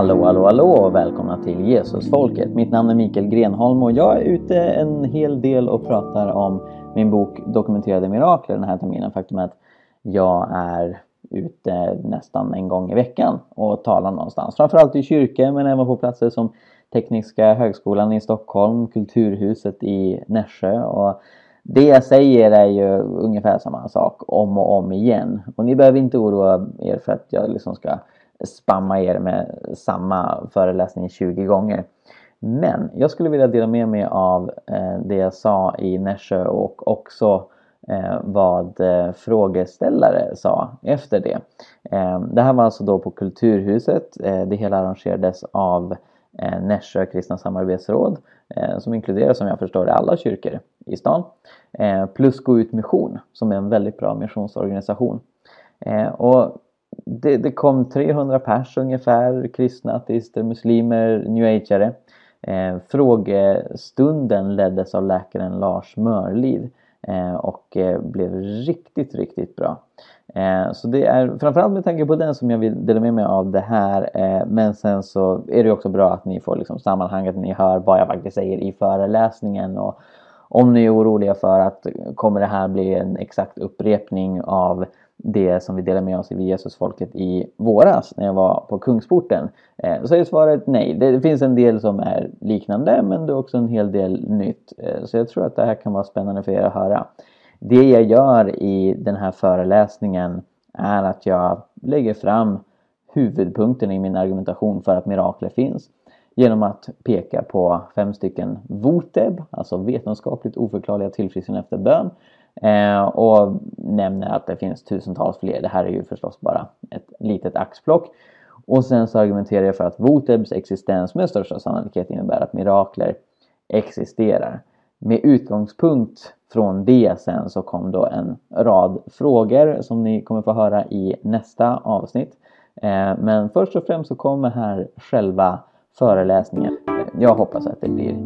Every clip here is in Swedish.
Hallå, hallå, hallå och välkomna till Jesusfolket. Mitt namn är Mikael Grenholm och jag är ute en hel del och pratar om min bok Dokumenterade mirakler den här terminen. Faktum är att jag är ute nästan en gång i veckan och talar någonstans. Framförallt i kyrkor men även på platser som Tekniska högskolan i Stockholm, Kulturhuset i Nässjö och det jag säger är ju ungefär samma sak om och om igen. Och ni behöver inte oroa er för att jag liksom ska spamma er med samma föreläsning 20 gånger. Men jag skulle vilja dela med mig av eh, det jag sa i Nässjö och också eh, vad eh, frågeställare sa efter det. Det här var alltså då på Kulturhuset. Det hela arrangerades av Nässjö kristna samarbetsråd som inkluderar som jag förstår det alla kyrkor i stan. Plus Gå ut mission som är en väldigt bra missionsorganisation. Och det, det, kom 300 pers ungefär, kristna, ateister, muslimer, new ageare. Eh, frågestunden leddes av läkaren Lars Mörlid eh, och eh, blev riktigt, riktigt bra. Eh, så det är framförallt med tanke på den som jag vill dela med mig av det här. Eh, men sen så är det också bra att ni får liksom sammanhanget, ni hör vad jag faktiskt säger i föreläsningen. Och om ni är oroliga för att kommer det här bli en exakt upprepning av det som vi delade med oss i Jesusfolket i våras när jag var på Kungsporten? Eh, så är svaret nej. Det finns en del som är liknande men det är också en hel del nytt. Eh, så jag tror att det här kan vara spännande för er att höra. Det jag gör i den här föreläsningen är att jag lägger fram huvudpunkten i min argumentation för att mirakler finns genom att peka på fem stycken VOTEB, alltså vetenskapligt oförklarliga tillfrisknande efter bön Eh, och nämner att det finns tusentals fler. Det här är ju förstås bara ett litet axplock. Och sen så argumenterar jag för att Votebs existens med största sannolikhet innebär att mirakler existerar. Med utgångspunkt från det sen så kom då en rad frågor som ni kommer få höra i nästa avsnitt. Eh, men först och främst så kommer här själva föreläsningen. Jag hoppas att det blir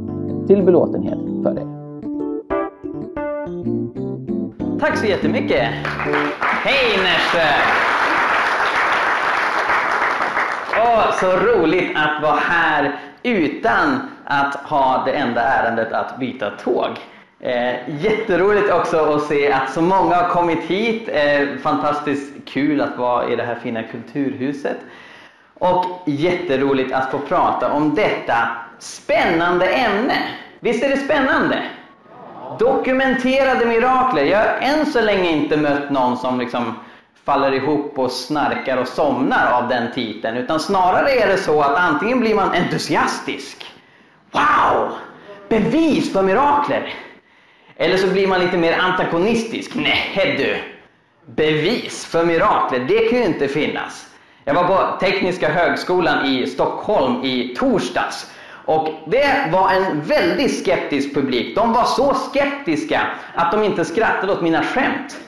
till belåtenhet för er. Tack så jättemycket! Hej Nässjö! Åh, så roligt att vara här utan att ha det enda ärendet att byta tåg. Eh, jätteroligt också att se att så många har kommit hit. Eh, fantastiskt kul att vara i det här fina kulturhuset. Och jätteroligt att få prata om detta spännande ämne. Visst är det spännande? Dokumenterade mirakler. Jag har än så länge inte mött någon som liksom faller ihop och snarkar och somnar av den titeln. Utan snarare är det så att antingen blir man entusiastisk. Wow! Bevis för mirakler! Eller så blir man lite mer antagonistisk. Nej du! Bevis för mirakler, det kan ju inte finnas. Jag var på Tekniska högskolan i Stockholm i torsdags och det var en väldigt skeptisk publik. De var så skeptiska att de inte skrattade åt mina skämt.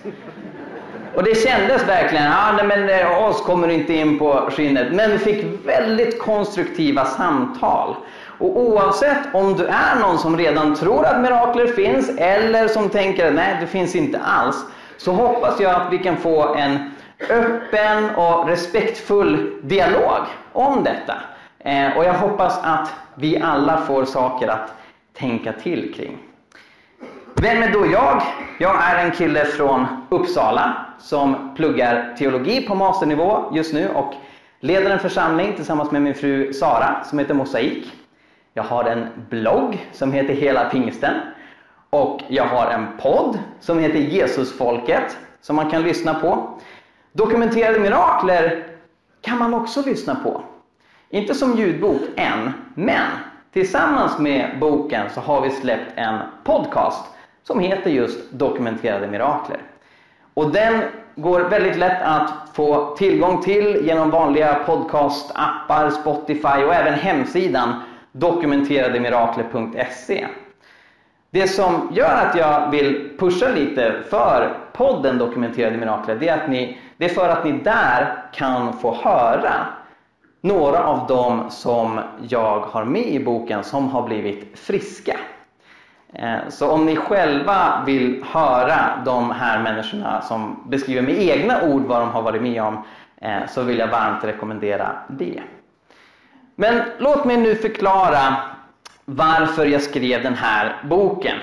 Och det kändes verkligen, ja nej, men eh, oss kommer inte in på skinnet. Men vi fick väldigt konstruktiva samtal. Och oavsett om du är någon som redan tror att mirakler finns eller som tänker nej det finns inte alls. Så hoppas jag att vi kan få en öppen och respektfull dialog om detta. Eh, och jag hoppas att vi alla får saker att tänka till kring. Vem är då jag? Jag är en kille från Uppsala som pluggar teologi på masternivå just nu och leder en församling tillsammans med min fru Sara som heter Mosaik. Jag har en blogg som heter Hela Pingsten och jag har en podd som heter Jesusfolket som man kan lyssna på. Dokumenterade mirakler kan man också lyssna på. Inte som ljudbok än, men tillsammans med boken så har vi släppt en podcast som heter just Dokumenterade mirakler. Och den går väldigt lätt att få tillgång till genom vanliga podcastappar, Spotify och även hemsidan dokumenterademirakler.se. Det som gör att jag vill pusha lite för podden Dokumenterade mirakler, det är, att ni, det är för att ni där kan få höra några av dem som jag har med i boken som har blivit friska. Eh, så om ni själva vill höra de här människorna som beskriver med egna ord vad de har varit med om eh, så vill jag varmt rekommendera det. Men låt mig nu förklara varför jag skrev den här boken.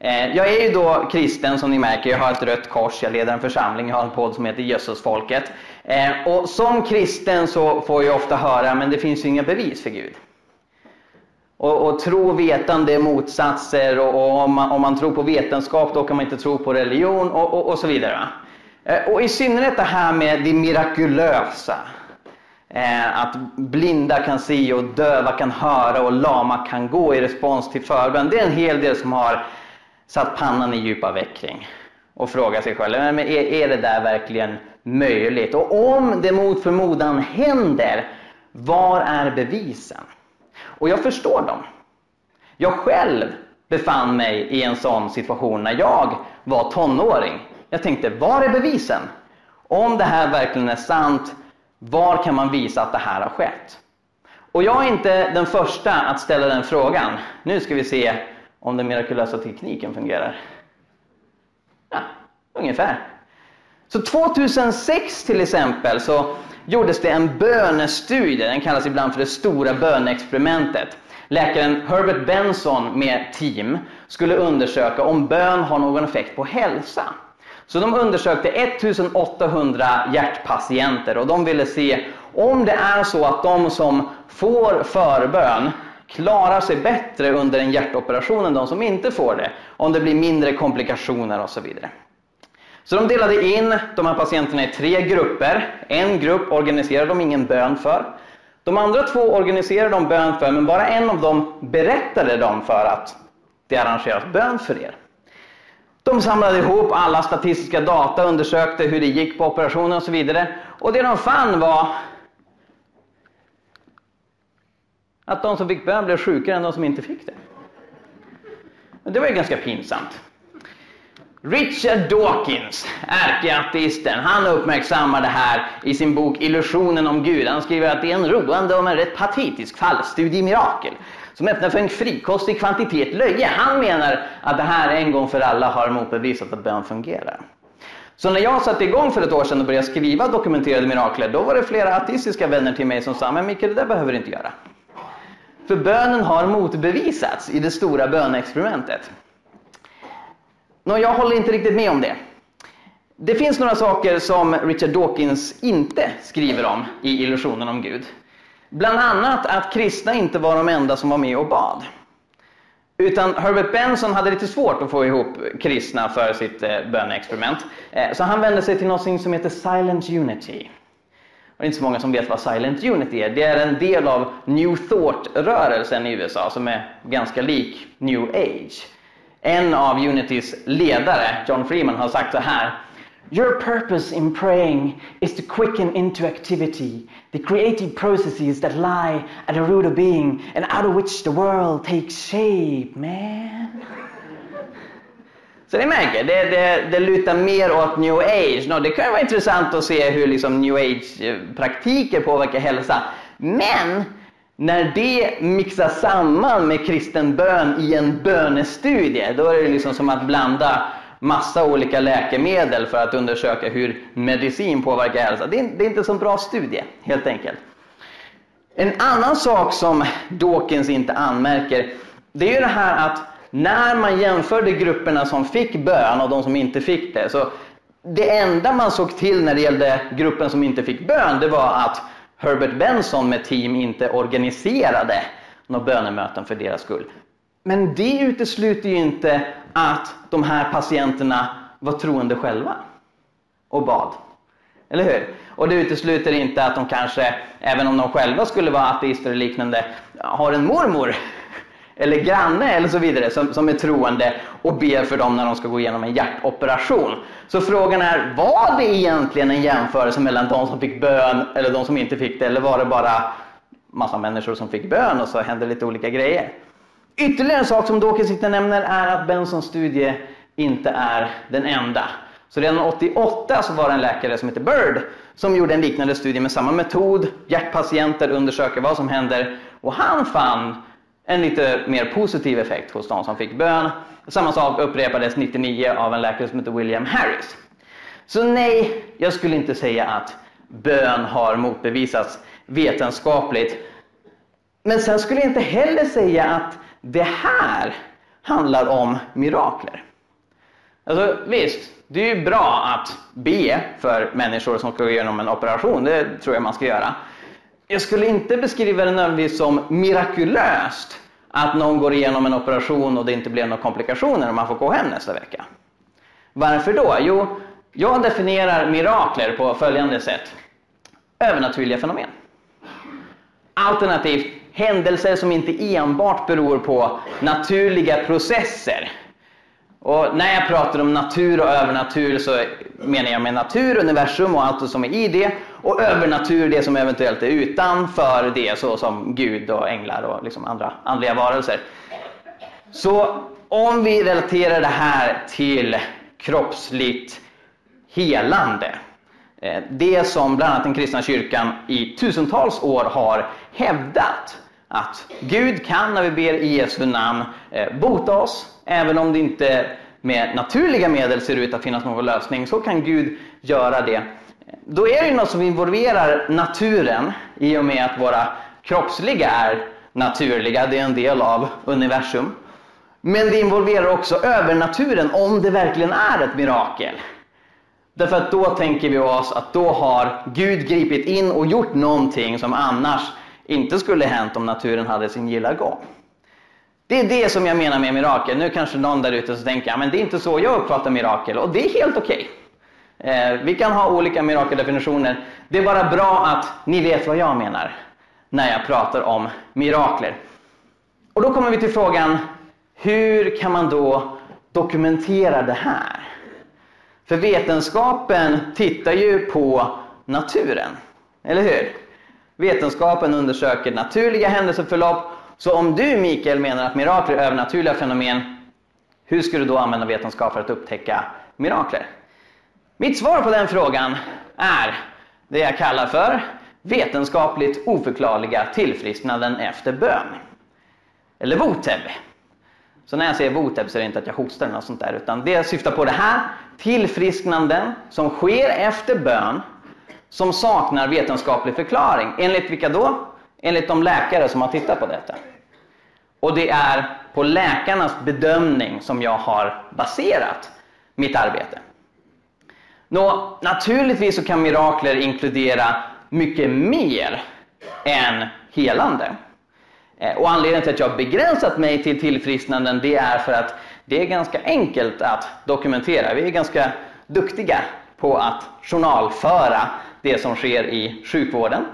Eh, jag är ju då kristen som ni märker, jag har ett rött kors, jag leder en församling, jag har en podd som heter Jesusfolket. Eh, och som kristen så får jag ofta höra, men det finns ju inga bevis för Gud. Och, och tro och vetande är motsatser och, och om, man, om, man, tror på vetenskap då kan man inte tro på religion och, och, och så vidare. Eh, och i synnerhet det här med det mirakulösa. Att blinda kan se och döva kan höra och lama kan gå i respons till förbön. Det är en hel del som har satt pannan i djupa veckring och frågat sig själv, men är, är det där verkligen möjligt? Och om det mot förmodan händer, var är bevisen? Och jag förstår dem. Jag själv befann mig i en sån situation när jag var tonåring. Jag tänkte, var är bevisen? Om det här verkligen är sant, var kan man visa att det här har skett? Och jag är inte den första att ställa den frågan. Nu ska vi se om den mirakulösa tekniken fungerar. Ja, ungefär. Så 2006 till exempel så gjordes det en bönestudie, den kallas ibland för det stora bönexperimentet. Läkaren Herbert Benson med team skulle undersöka om bön har någon effekt på hälsa. Så de undersökte 1800 hjärtpatienter och de ville se om det är så att de som får förbön klarar sig bättre under en hjärtoperation än de som inte får det. Om det blir mindre komplikationer och så vidare. Så de delade in de här patienterna i tre grupper. En grupp organiserade de ingen bön för. De andra två organiserade de bön för, men bara en av dem berättade de för att det arrangeras bön för er. De samlade ihop alla statistiska data, undersökte hur det gick på operationen och så vidare. Och det de fann var att de som fick bön blev sjukare än de som inte fick det. Det var ju ganska pinsamt. Richard Dawkins, ärkeateisten, han uppmärksammar det här i sin bok Illusionen om Gud. Han skriver att det är en roande och en rätt patetisk fallstudie i mirakel som öppnar för en frikostig kvantitet löje. Han menar att det här en gång för alla har motbevisat att bön fungerar. Så när jag satte igång för ett år sedan och började skriva dokumenterade mirakler, då var det flera ateistiska vänner till mig som sa, men Mikael, det där behöver du inte göra. För bönen har motbevisats i det stora bönexperimentet. Nå, jag håller inte riktigt med om det. Det finns några saker som Richard Dawkins inte skriver om i Illusionen om Gud. Bland annat att kristna inte var de enda som var med och bad. Utan Herbert Benson hade lite svårt att få ihop kristna för sitt eh, böneexperiment. Eh, så han vände sig till något som heter Silent Unity. Det är inte så många som vet vad Silent Unity är. Det är en del av New Thought-rörelsen i USA som är ganska lik New Age. En av Unitys ledare, John Freeman, har sagt så här. Your purpose in praying is to quicken into activity the creative processes that lie at the root of being and out of which the world takes shape, man. Så ni märker, det, det, det lutar mer åt new age. No, det kan vara intressant att se hur liksom new age-praktiker eh, påverkar hälsa. Men när det mixas samman med kristen bön i en bönestudie, då är det liksom som att blanda massa olika läkemedel för att undersöka hur medicin påverkar hälsa. Det är, det är inte så bra studie, helt enkelt. En annan sak som Dawkins inte anmärker, det är ju det här att när man jämförde grupperna som fick bön och de som inte fick det, så det enda man såg till när det gällde gruppen som inte fick bön, det var att Herbert Benson med team inte organiserade några bönemöten för deras skull. Men det utesluter ju inte att de här patienterna var troende själva och bad. Eller hur? Och det utesluter inte att de kanske, även om de själva skulle vara ateister och liknande, har en mormor eller granne eller så vidare som, som är troende och ber för dem när de ska gå igenom en hjärtoperation. Så frågan är, var det egentligen en jämförelse mellan de som fick bön eller de som inte fick det? Eller var det bara massa människor som fick bön och så hände lite olika grejer? Ytterligare en sak som Dawkins inte nämner är att Bensons studie inte är den enda. Så redan 88 så var det en läkare som heter Bird som gjorde en liknande studie med samma metod. Hjärtpatienter undersöker vad som händer och han fann en lite mer positiv effekt hos de som fick bön. Samma sak upprepades 99 av en läkare som heter William Harris. Så nej, jag skulle inte säga att bön har motbevisats vetenskapligt. Men sen skulle jag inte heller säga att det här handlar om mirakler. Alltså visst, det är ju bra att be för människor som ska gå igenom en operation. Det tror jag man ska göra. Jag skulle inte beskriva det nödvändigtvis som mirakulöst att någon går igenom en operation och det inte blir några komplikationer och man får gå hem nästa vecka. Varför då? Jo, jag definierar mirakler på följande sätt. Övernaturliga fenomen. Alternativt händelser som inte enbart beror på naturliga processer. Och när jag pratar om natur och övernatur så menar jag med natur, universum och allt som är i det. Och övernatur, det som eventuellt är utanför det, så som Gud och änglar och liksom andra andliga varelser. Så om vi relaterar det här till kroppsligt helande. Eh, det som bland annat den kristna kyrkan i tusentals år har hävdat att Gud kan när vi ber i Jesu namn eh, bota oss, även om det inte med naturliga medel ser ut att finnas någon lösning, så kan Gud göra det. Då är det något som involverar naturen i och med att våra kroppsliga är naturliga, det är en del av universum. Men det involverar också övernaturen om det verkligen är ett mirakel. Därför att då tänker vi oss att då har Gud gripit in och gjort någonting som annars inte skulle hänt om naturen hade sin gilla gång. Det är det som jag menar med mirakel. Nu kanske någon där ute tänker, men det är inte så jag uppfattar mirakel. Och det är helt okej. Okay. Eh, vi kan ha olika mirakeldefinitioner. Det är bara bra att ni vet vad jag menar när jag pratar om mirakler. Och då kommer vi till frågan, hur kan man då dokumentera det här? För vetenskapen tittar ju på naturen, eller hur? Vetenskapen undersöker naturliga händelseförlopp. Så om du Mikael menar att mirakler är övernaturliga fenomen, hur ska du då använda vetenskap för att upptäcka mirakler? Mitt svar på den frågan är det jag kallar för vetenskapligt oförklarliga tillfrisknanden efter bön. Eller VOTEB. Så när jag säger VOTEB så är det inte att jag hostar eller något sånt där, utan det syftar på det här tillfrisknanden som sker efter bön som saknar vetenskaplig förklaring. Enligt vilka då? Enligt de läkare som har tittat på detta. Och det är på läkarnas bedömning som jag har baserat mitt arbete. Nå, naturligtvis så kan mirakler inkludera mycket mer än helande. Eh, och anledningen till att jag har begränsat mig till tillfrisknanden det är för att det är ganska enkelt att dokumentera. Vi är ganska duktiga på att journalföra det som sker i sjukvården.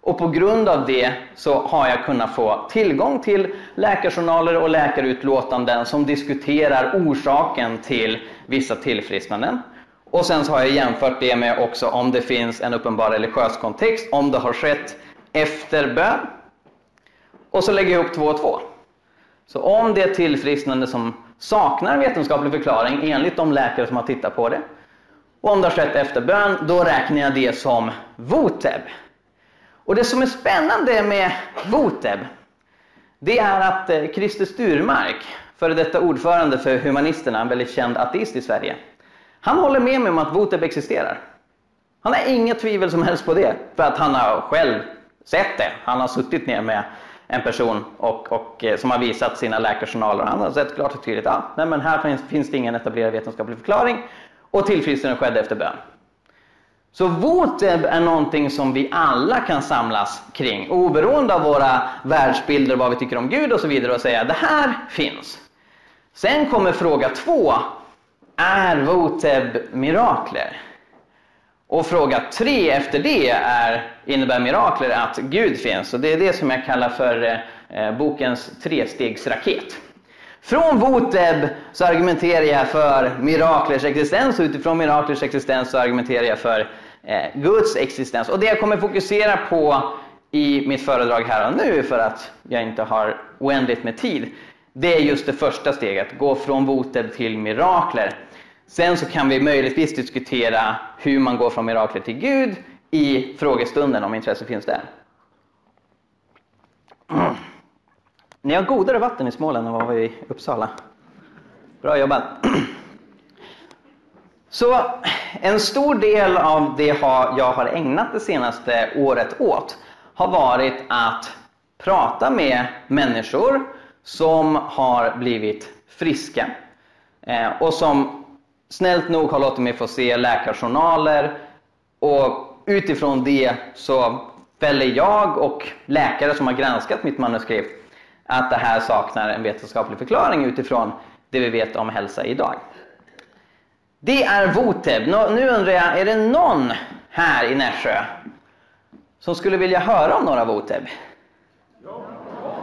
Och på grund av det så har jag kunnat få tillgång till läkarjournaler och läkarutlåtanden som diskuterar orsaken till vissa tillfrisknanden. Och sen så har jag jämfört det med också om det finns en uppenbar religiös kontext, om det har skett efter bön. Och så lägger jag ihop två och två. Så om det är tillfrisknande som saknar vetenskaplig förklaring enligt de läkare som har tittat på det, och om det har skett efter bön, då räknar jag det som voteb. Och det som är spännande med voteb, det är att eh, Christer Sturmark, före detta ordförande för Humanisterna, en väldigt känd ateist i Sverige, han håller med mig om att voteb existerar. Han har inget tvivel som helst på det, för att han har själv sett det. Han har suttit ner med en person och, och, eh, som har visat sina läkarjournaler. Han har sett klart och tydligt att ah, här finns, finns det ingen etablerad vetenskaplig förklaring och tillfrisknandet skedde efter bön. Så voteb är någonting som vi alla kan samlas kring, oberoende av våra världsbilder, vad vi tycker om Gud och så vidare, och säga det här finns. Sen kommer fråga två. Är voteb mirakler? Och fråga tre efter det är, innebär mirakler att Gud finns? Och det är det som jag kallar för eh, bokens trestegsraket. Från Voteb så argumenterar jag för miraklers existens och utifrån miraklers existens så argumenterar jag för eh, Guds existens. Och det jag kommer fokusera på i mitt föredrag här och nu för att jag inte har oändligt med tid, det är just det första steget, gå från Voteb till mirakler. Sen så kan vi möjligtvis diskutera hur man går från mirakler till Gud i frågestunden om intresse finns där. Ni har godare vatten i Småland än vad vi i Uppsala. Bra jobbat! Så en stor del av det jag har ägnat det senaste året åt har varit att prata med människor som har blivit friska eh, och som snällt nog har låtit mig få se läkarjournaler och utifrån det så fäller jag och läkare som har granskat mitt manuskript att det här saknar en vetenskaplig förklaring utifrån det vi vet om hälsa idag. Det är Voteb. Nu undrar jag, är det någon här i Nässjö som skulle vilja höra om några Voteb?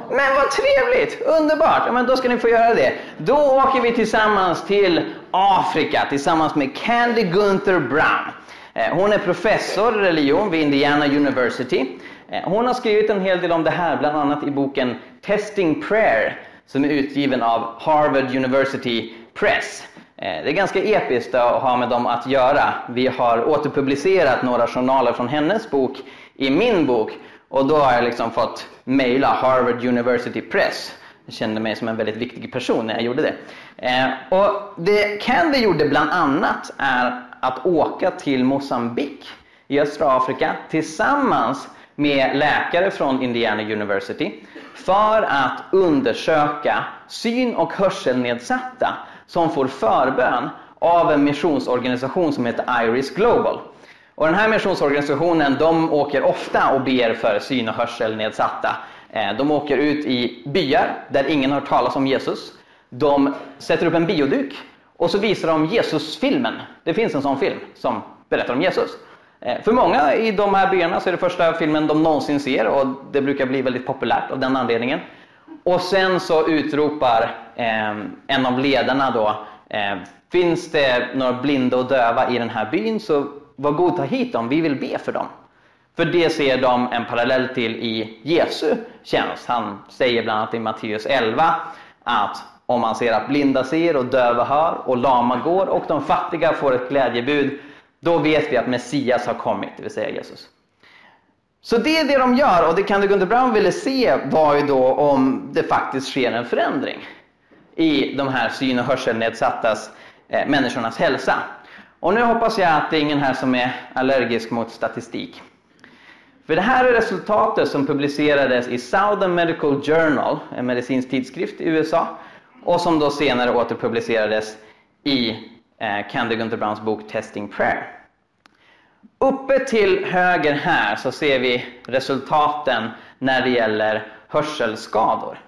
Men vad trevligt! Underbart! Ja, men då ska ni få göra det. Då åker vi tillsammans till Afrika tillsammans med Candy Gunther Brown. Eh, hon är professor i religion vid Indiana University. Eh, hon har skrivit en hel del om det här, bland annat i boken Testing Prayer som är utgiven av Harvard University Press. Eh, det är ganska episkt att ha med dem att göra. Vi har återpublicerat några journaler från hennes bok i min bok och då har jag liksom fått mejla Harvard University Press. Jag kände mig som en väldigt viktig person när jag gjorde det. Eh, och det Candy gjorde bland annat är att åka till Mosambik i östra Afrika tillsammans med läkare från Indiana University för att undersöka syn och hörselnedsatta som får förbön av en missionsorganisation som heter Iris Global. Och den här missionsorganisationen de åker ofta och ber för syn och hörselnedsatta. Eh, de åker ut i byar där ingen har talat om Jesus. De sätter upp en bioduk och så visar de Jesusfilmen. Det finns en sån film som berättar om Jesus. Eh, för många i de här byarna så är det första filmen de någonsin ser och det brukar bli väldigt populärt av den anledningen. Och sen så utropar eh, en av ledarna då, finns det några blinda och döva i den här byn så var god ta hit dem, vi vill be för dem. För det ser de en parallell till i Jesu tjänst. Han säger bland annat i Matteus 11 att om man ser att blinda ser och döva hör och lama går och de fattiga får ett glädjebud, då vet vi att Messias har kommit, det vill säga Jesus. Så det är det de gör och det Candy Gunther Brown ville se var ju då om det faktiskt sker en förändring i de här syn och hörselnedsattas eh, människornas hälsa. Och nu hoppas jag att det är ingen här som är allergisk mot statistik. För det här är resultatet som publicerades i Southern Medical Journal, en medicinsk tidskrift i USA, och som då senare återpublicerades i eh, Candy Gunther Browns bok Testing Prayer. Uppe till höger här så ser vi resultaten när det gäller hörselskador.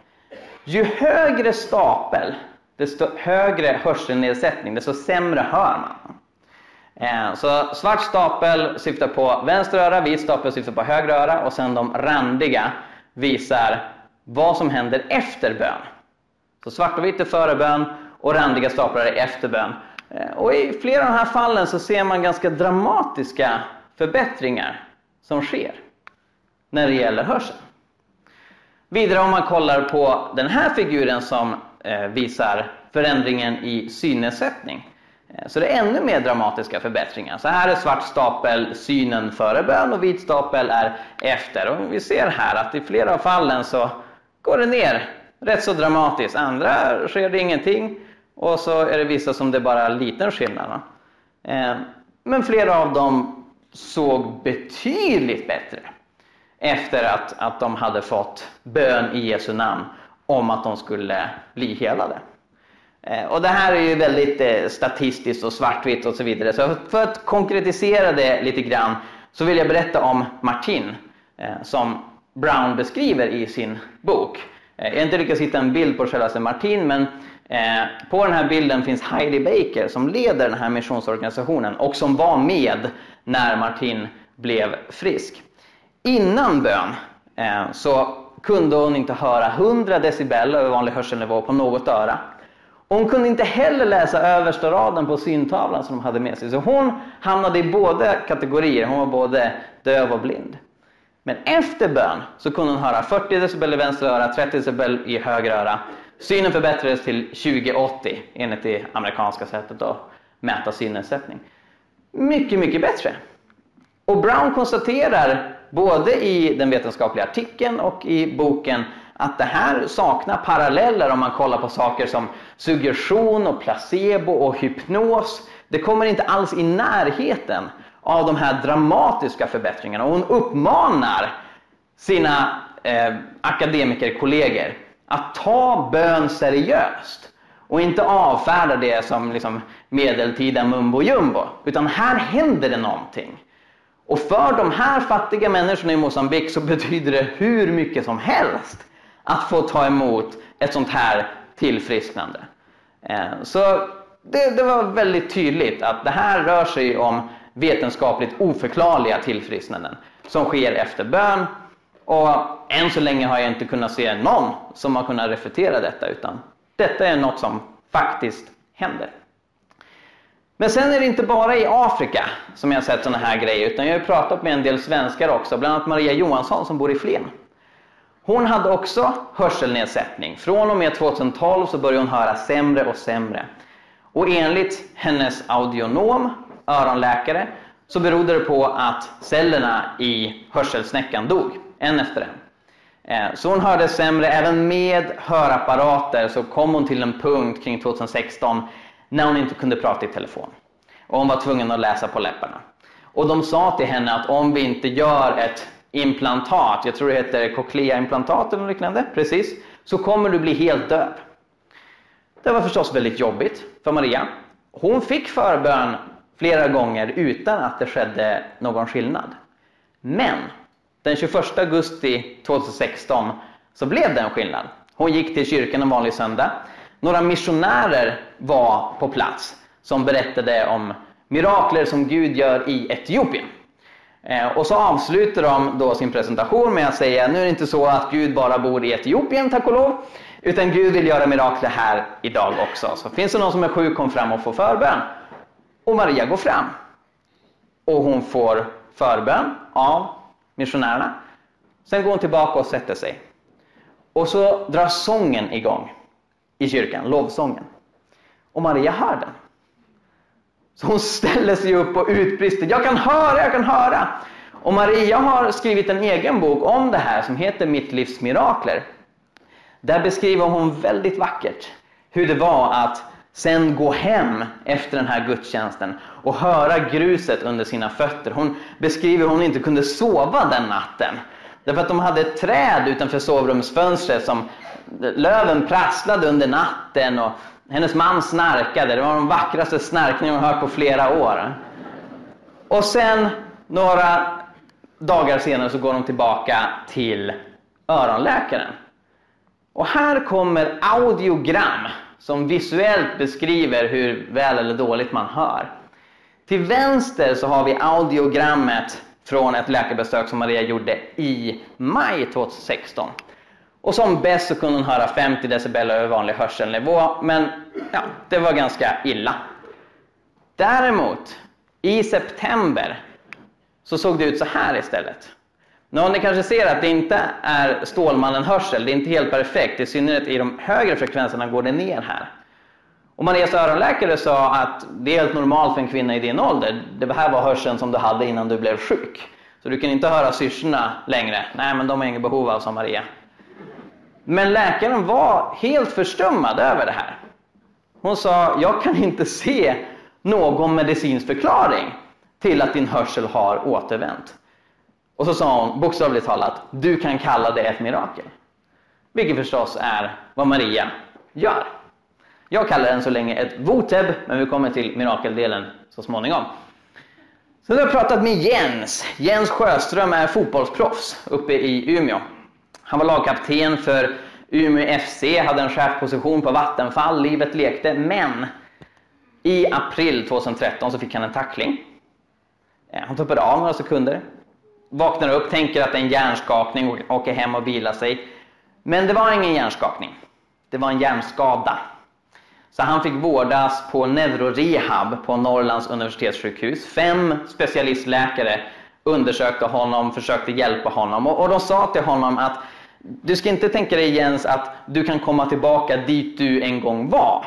Ju högre stapel, desto högre hörselnedsättning, desto sämre hör man. Eh, så svart stapel syftar på vänster öra, vit stapel syftar på höger öra och sen de randiga visar vad som händer efter bön. Så svart och vitt är före bön och randiga staplar är efter bön. Eh, och i flera av de här fallen så ser man ganska dramatiska förbättringar som sker när det gäller hörseln. Vidare om man kollar på den här figuren som eh, visar förändringen i synnedsättning Eh, så det är ännu mer dramatiska förbättringar. Så här är svart stapel synen före bön och vit stapel är efter. Och vi ser här att i flera av fallen så går det ner rätt så dramatiskt. Andra sker det ingenting och så är det vissa som det bara är liten skillnad. Eh, men flera av dem såg betydligt bättre efter att, att de hade fått bön i Jesu namn om att de skulle bli helade. Eh, och det här är ju väldigt eh, statistiskt och svartvitt och så vidare. Så för att konkretisera det lite grann så vill jag berätta om Martin eh, som Brown beskriver i sin bok. Jag har inte lyckats hitta en bild på självaste Martin men på den här bilden finns Heidi Baker som leder den här missionsorganisationen och som var med när Martin blev frisk. Innan bön så kunde hon inte höra 100 decibel över vanlig hörselnivå på något öra. Hon kunde inte heller läsa översta raden på syntavlan som de hade med sig. Så hon hamnade i båda kategorier. Hon var både döv och blind. Men efter bön så kunde hon höra 40 decibel i vänster öra, 30 decibel i höger öra. Synen förbättrades till 2080 enligt det amerikanska sättet att mäta synnedsättning. Mycket, mycket bättre. Och Brown konstaterar både i den vetenskapliga artikeln och i boken att det här saknar paralleller om man kollar på saker som suggestion och placebo och hypnos. Det kommer inte alls i närheten av de här dramatiska förbättringarna. Och hon uppmanar sina eh, akademikerkollegor att ta bön seriöst och inte avfärda det som liksom medeltida mumbo jumbo. Utan här händer det någonting. Och för de här fattiga människorna i Mosambik så betyder det hur mycket som helst att få ta emot ett sånt här tillfrisknande. Eh, så det, det, var väldigt tydligt att det här rör sig om vetenskapligt oförklarliga tillfrisknanden som sker efter bön. Och än så länge har jag inte kunnat se någon som har kunnat refutera detta utan detta är något som faktiskt händer. Men sen är det inte bara i Afrika som jag har sett sådana här grejer utan jag har pratat med en del svenskar också, bland annat Maria Johansson som bor i Flen. Hon hade också hörselnedsättning. Från och med 2012 så började hon höra sämre och sämre. Och enligt hennes audionom, öronläkare, så berodde det på att cellerna i hörselsnäckan dog, en efter en. Eh, så hon hörde sämre, även med hörapparater så kom hon till en punkt kring 2016 när hon inte kunde prata i telefon. Och hon var tvungen att läsa på läpparna. Och de sa till henne att om vi inte gör ett implantat, jag tror det heter cochlea-implantat eller liknande, precis, så kommer du bli helt döv. Det var förstås väldigt jobbigt för Maria. Hon fick förbön flera gånger utan att det skedde någon skillnad. Men den 21 augusti 2016 så blev det en skillnad. Hon gick till kyrkan en vanlig söndag. Några missionärer var på plats som berättade om mirakler som Gud gör i Etiopien. Eh, och så avslutar de då sin presentation med att säga nu är det inte så att Gud bara bor i Etiopien, tack och lov, utan Gud vill göra mirakler här idag också. Så finns det någon som är sjuk, kom fram och få förbön. Och Maria går fram. Och hon får förbön av missionärerna. Sen går hon tillbaka och sätter sig. Och så drar sången igång i kyrkan, lovsången. Och Maria hör den. Så hon ställer sig upp och utbrister, jag kan höra, jag kan höra. Och Maria har skrivit en egen bok om det här som heter Mitt livs mirakler. Där beskriver hon väldigt vackert hur det var att sen gå hem efter den här gudstjänsten och höra gruset under sina fötter. Hon beskriver hur hon inte kunde sova den natten. Därför att de hade ett träd utanför sovrumsfönstret som löven prasslade under natten och hennes man snarkade. Det var de vackraste snarkningar hon hört på flera år. Och sen några dagar senare så går de tillbaka till öronläkaren. Och här kommer audiogram som visuellt beskriver hur väl eller dåligt man hör. Till vänster så har vi audiogrammet från ett läkarbesök som Maria gjorde i maj 2016. Och som bäst så kunde hon höra 50 decibel över vanlig hörselnivå, men ja, det var ganska illa. Däremot, i september så såg det ut så här istället. Nu ni kanske ser att det inte är Stålmannen-hörsel, det är inte helt perfekt, i synnerhet i de högre frekvenserna går det ner här. Och Marias öronläkare sa att det är helt normalt för en kvinna i din ålder. Det här var hörseln som du hade innan du blev sjuk. Så du kan inte höra syrsorna längre. Nej, men de har inget behov av, sa Maria. Men läkaren var helt förstummad över det här. Hon sa, jag kan inte se någon medicinsk förklaring till att din hörsel har återvänt. Och så sa hon bokstavligt talat, du kan kalla det ett mirakel. Vilket förstås är vad Maria gör. Jag kallar den så länge ett voteb, men vi kommer till mirakeldelen så småningom. Sen har jag pratat med Jens. Jens Sjöström är fotbollsproffs uppe i Umeå. Han var lagkapten för Umeå FC, hade en chefposition på Vattenfall, livet lekte, men i april 2013 så fick han en tackling. Eh, han tuppade av några sekunder, vaknar upp, tänker att det är en hjärnskakning och åker hem och vilar sig. Men det var ingen hjärnskakning, det var en hjärnskada. Så han fick vårdas på neurorehab på Norrlands universitetssjukhus. Fem specialistläkare undersökte honom, försökte hjälpa honom och, och de sa till honom att du ska inte tänka dig Jens att du kan komma tillbaka dit du en gång var.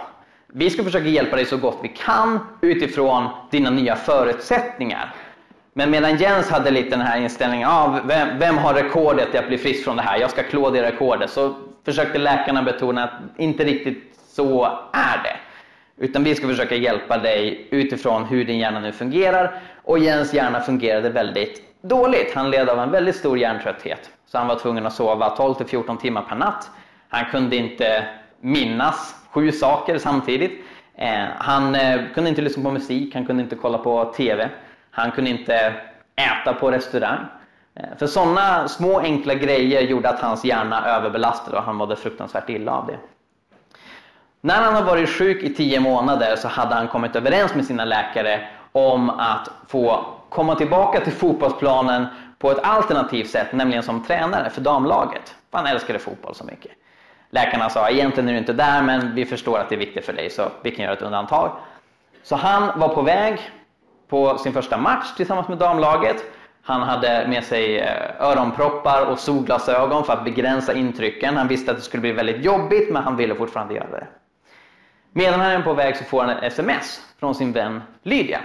Vi ska försöka hjälpa dig så gott vi kan utifrån dina nya förutsättningar. Men medan Jens hade lite den här inställningen, ah, vem, vem har rekordet i att bli frisk från det här? Jag ska klå det rekordet. Så försökte läkarna betona att inte riktigt så är det. Utan vi ska försöka hjälpa dig utifrån hur din hjärna nu fungerar. Och Jens hjärna fungerade väldigt dåligt. Han led av en väldigt stor hjärntrötthet. Så han var tvungen att sova 12-14 timmar per natt. Han kunde inte minnas sju saker samtidigt. Eh, han eh, kunde inte lyssna på musik, han kunde inte kolla på TV. Han kunde inte äta på restaurang. Eh, för sådana små enkla grejer gjorde att hans hjärna överbelastade och han mådde fruktansvärt illa av det. När han har varit sjuk i tio månader så hade han kommit överens med sina läkare om att få komma tillbaka till fotbollsplanen på ett alternativt sätt, nämligen som tränare för damlaget. För han älskade fotboll så mycket. Läkarna sa egentligen är du inte där men vi förstår att det är viktigt för dig så vi kan göra ett undantag. Så han var på väg på sin första match tillsammans med damlaget. Han hade med sig eh, öronproppar och solglasögon för att begränsa intrycken. Han visste att det skulle bli väldigt jobbigt men han ville fortfarande göra det. Medan han är på väg så får han ett sms från sin vän Lydia.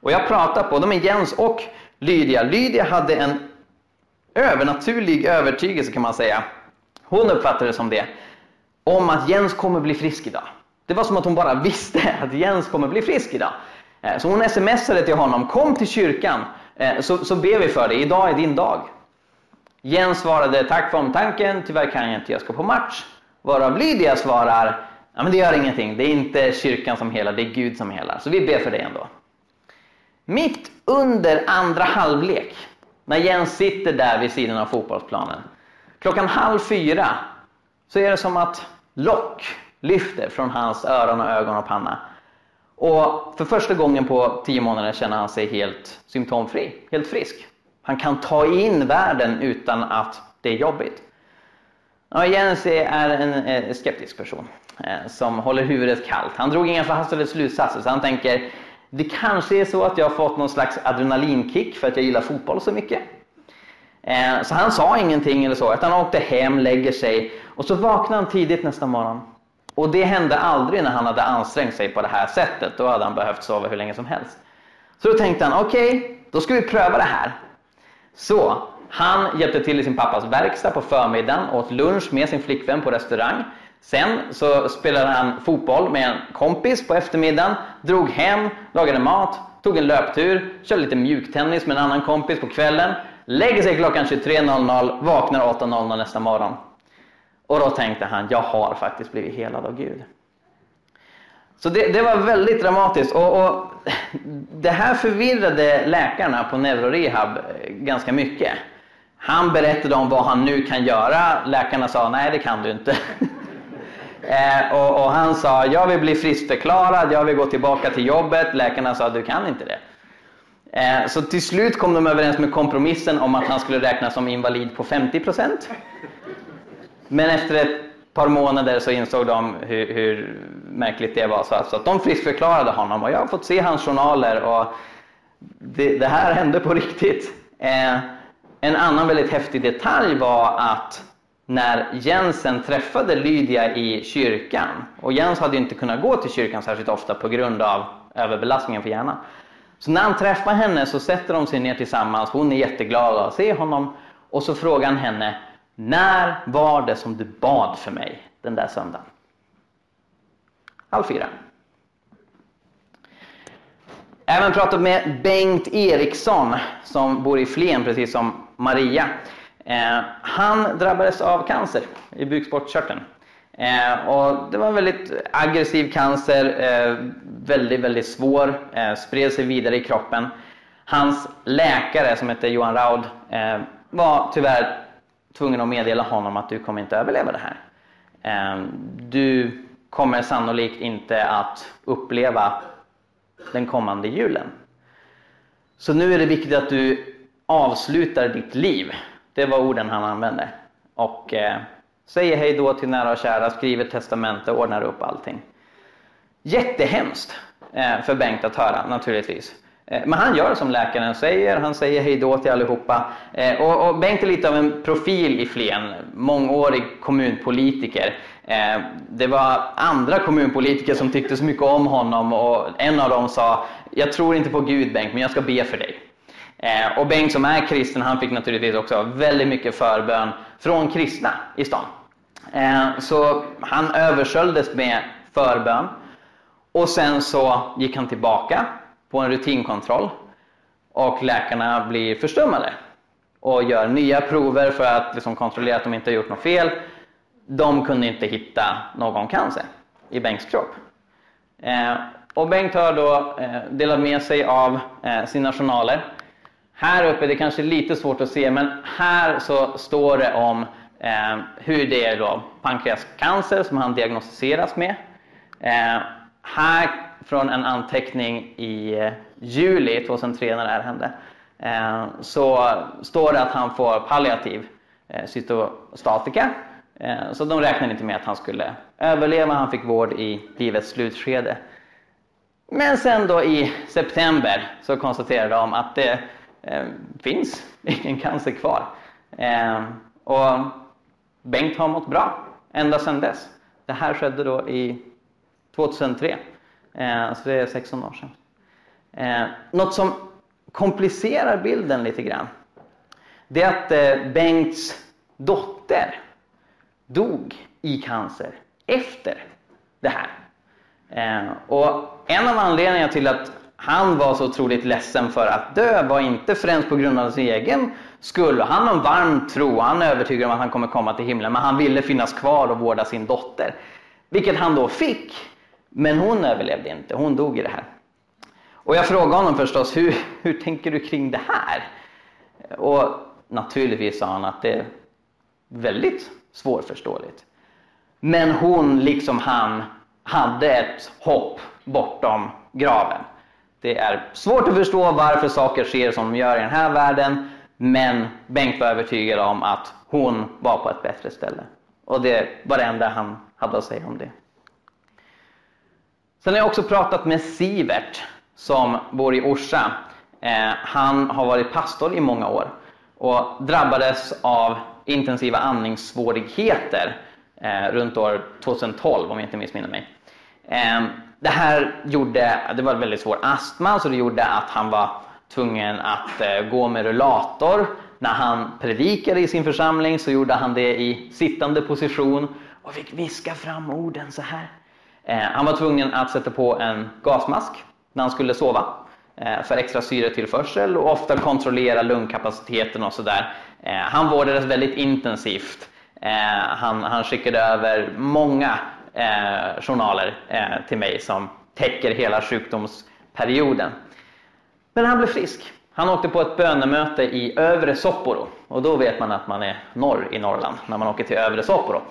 Och jag pratar på, de är Jens och Lydia. Lydia hade en övernaturlig övertygelse kan man säga. Hon uppfattade det som det. Om att Jens kommer bli frisk idag. Det var som att hon bara visste att Jens kommer bli frisk idag. Eh, så hon smsade till honom, kom till kyrkan eh, så, så ber vi för dig, idag är din dag. Jens svarade, tack för omtanken, tyvärr kan jag inte, jag ska på match. Varav Lydia svarar, ja men det gör ingenting, det är inte kyrkan som helar, det är Gud som helar. Så vi ber för dig ändå. Mitt under andra halvlek, när Jens sitter där vid sidan av fotbollsplanen, klockan halv fyra, så är det som att lock lyfter från hans öron och ögon och panna. Och för första gången på tio månader känner han sig helt symptomfri, helt frisk. Han kan ta in världen utan att det är jobbigt. Ja, Jens är en eh, skeptisk person eh, som håller huvudet kallt. Han drog inga förhastade slutsatser så han tänker det kanske är så att jag har fått någon slags adrenalinkick för att jag gillar fotboll så mycket. Eh, så han sa ingenting eller så, utan han åkte hem, lägger sig och så vaknade han tidigt nästa morgon. Och det hände aldrig när han hade ansträngt sig på det här sättet. Då hade han behövt sova hur länge som helst. Så då tänkte han, okej, okay, då ska vi pröva det här. Så han hjälpte till i sin pappas verkstad på förmiddagen, åt lunch med sin flickvän på restaurang. Sen så spelade han fotboll med en kompis på eftermiddagen, drog hem, lagade mat, tog en löptur, körde lite mjuktennis med en annan kompis på kvällen, lägger sig klockan 23.00, vaknar 8.00 nästa morgon. Och då tänkte han, jag har faktiskt blivit helad av Gud. Så det, det var väldigt dramatiskt och, och, det här förvirrade läkarna på neurorehab eh, ganska mycket. Han berättade om vad han nu kan göra, läkarna sa nej det kan du inte. Eh, och, och, han sa, jag vill bli friskförklarad, jag vill gå tillbaka till jobbet. Läkarna sa, du kan inte det. Eh, så till slut kom de överens med kompromissen om att han skulle räknas som invalid på 50%. Men efter ett par månader så insåg de hur, hur märkligt det var. Så alltså att de friskförklarade honom och jag har fått se hans journaler och det, det här hände på riktigt. Eh, en annan väldigt häftig detalj var att när Jensen träffade Lydia i kyrkan, och Jens hade inte kunnat gå till kyrkan särskilt ofta på grund av överbelastningen för hjärnan. Så när han träffar henne så sätter de sig ner tillsammans, hon är jätteglad att se honom, och så frågar han henne, när var det som du bad för mig den där söndagen? Halv fyra. Även pratat med Bengt Eriksson som bor i Flen, precis som Maria. Eh, han drabbades av cancer i bukspottkörteln. Eh, och det var en väldigt aggressiv cancer, eh, väldigt, väldigt svår, eh, spred sig vidare i kroppen. Hans läkare som hette Johan Raud eh, var tyvärr tvungen att meddela honom att du kommer inte överleva det här. Eh, du kommer sannolikt inte att uppleva den kommande julen. Så nu är det viktigt att du avslutar ditt liv det var orden han använde. Och eh, säger hej då till nära och kära, skriver testamente och ordnar upp allting. Jättehemskt eh, för Bengt att höra naturligtvis. Eh, men han gör som läkaren säger, han säger hej då till allihopa. Eh, och, och Bengt är lite av en profil i Flen, mångårig kommunpolitiker. Eh, det var andra kommunpolitiker som tyckte så mycket om honom och en av dem sa, jag tror inte på Gud Bengt, men jag ska be för dig. Eh, och Bengt som är kristen, han fick naturligtvis också väldigt mycket förbön från kristna i stan. Eh, så han översköljdes med förbön. Och sen så gick han tillbaka på en rutinkontroll. och läkarna blir förstummade och gör nya prover för att liksom kontrollera att de inte har gjort något fel. De kunde inte hitta någon cancer i Bengts kropp. Eh, och Bengt har då eh, delat med sig av eh, sina journaler. Här uppe, det kanske är lite svårt att se, men här så står det om eh, hur det är då pankreascancer som han diagnostiseras med. Eh, här från en anteckning i eh, juli 2003 när det här hände eh, så står det att han får palliativ eh, cytostatika. Eh, så de räknade inte med att han skulle överleva, han fick vård i livets slutskede. Men sen då i september så konstaterade de att det eh, finns ingen cancer kvar. Eh, och Bengt har mått bra ända sedan dess. Det här skedde då i 2003. Eh, så det är 16 år sedan. Eh, något som komplicerar bilden lite grann, det är att eh, Bengts dotter dog i cancer efter det här. Eh, och en av anledningarna till att han var så otroligt ledsen för att dö var inte främst på grund av sin egen skull. Han har en varm tro, han är övertygad om att han kommer komma till himlen, men han ville finnas kvar och vårda sin dotter. Vilket han då fick. Men hon överlevde inte, hon dog i det här. Och jag frågade honom förstås, hur, hur tänker du kring det här? Och naturligtvis sa han att det är väldigt svårförståeligt. Men hon, liksom han, hade ett hopp bortom graven. Det är svårt att förstå varför saker sker som de gör i den här världen, men Bengt var övertygad om att hon var på ett bättre ställe. Och det var det enda han hade att säga om det. Sen har jag också pratat med Sivert som bor i Orsa. Eh, han har varit pastor i många år och drabbades av intensiva andningssvårigheter eh, runt år 2012 om jag inte missminner mig. Eh, det här gjorde, det var väldigt svår astma så det gjorde att han var tvungen att eh, gå med rullator. När han predikade i sin församling så gjorde han det i sittande position och fick viska fram orden så här. Eh, han var tvungen att sätta på en gasmask när han skulle sova eh, för extra syretillförsel och ofta kontrollera lungkapaciteten och sådär. Han vårdades väldigt intensivt. Han, han skickade över många Eh, journaler eh, till mig som täcker hela sjukdomsperioden. Men han blev frisk. Han åkte på ett bönemöte i Övre Sopporo och då vet man att man är norr i Norrland när man åker till Övre Sopporo.